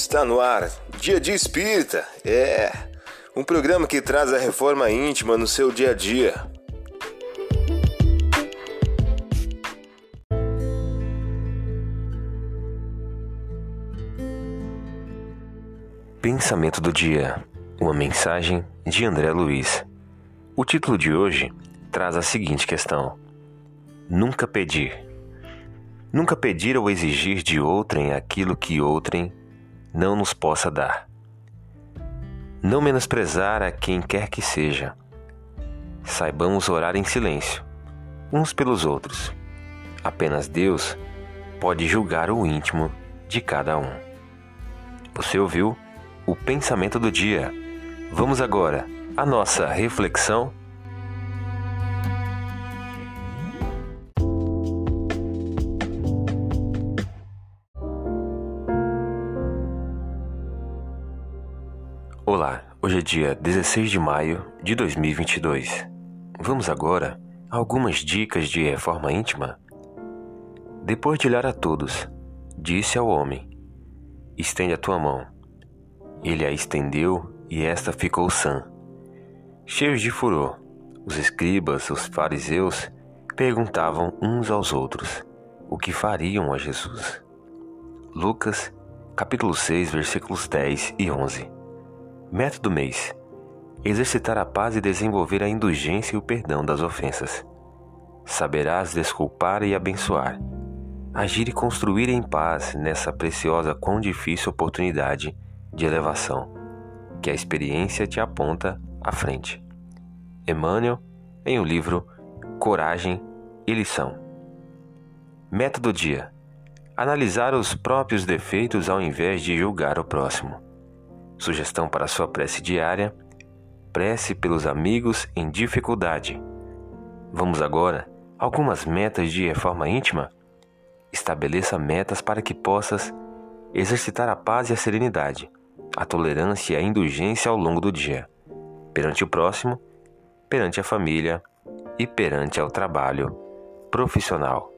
Está no ar, Dia de Espírita. É um programa que traz a reforma íntima no seu dia a dia. Pensamento do dia. Uma mensagem de André Luiz. O título de hoje traz a seguinte questão: Nunca pedir. Nunca pedir ou exigir de outrem aquilo que outrem não nos possa dar. Não menosprezar a quem quer que seja. Saibamos orar em silêncio, uns pelos outros. Apenas Deus pode julgar o íntimo de cada um. Você ouviu o pensamento do dia. Vamos agora à nossa reflexão Olá, hoje é dia 16 de maio de 2022. Vamos agora a algumas dicas de reforma íntima? Depois de olhar a todos, disse ao homem: Estende a tua mão. Ele a estendeu e esta ficou sã. Cheios de furor, os escribas, os fariseus, perguntavam uns aos outros o que fariam a Jesus. Lucas, capítulo 6, versículos 10 e 11. Método mês: exercitar a paz e desenvolver a indulgência e o perdão das ofensas. Saberás desculpar e abençoar. Agir e construir em paz nessa preciosa quão difícil oportunidade de elevação que a experiência te aponta à frente. Emmanuel, em o livro Coragem e Lição. Método dia: analisar os próprios defeitos ao invés de julgar o próximo. Sugestão para sua prece diária: prece pelos amigos em dificuldade. Vamos agora algumas metas de reforma íntima? Estabeleça metas para que possas exercitar a paz e a serenidade, a tolerância e a indulgência ao longo do dia, perante o próximo, perante a família e perante ao trabalho profissional.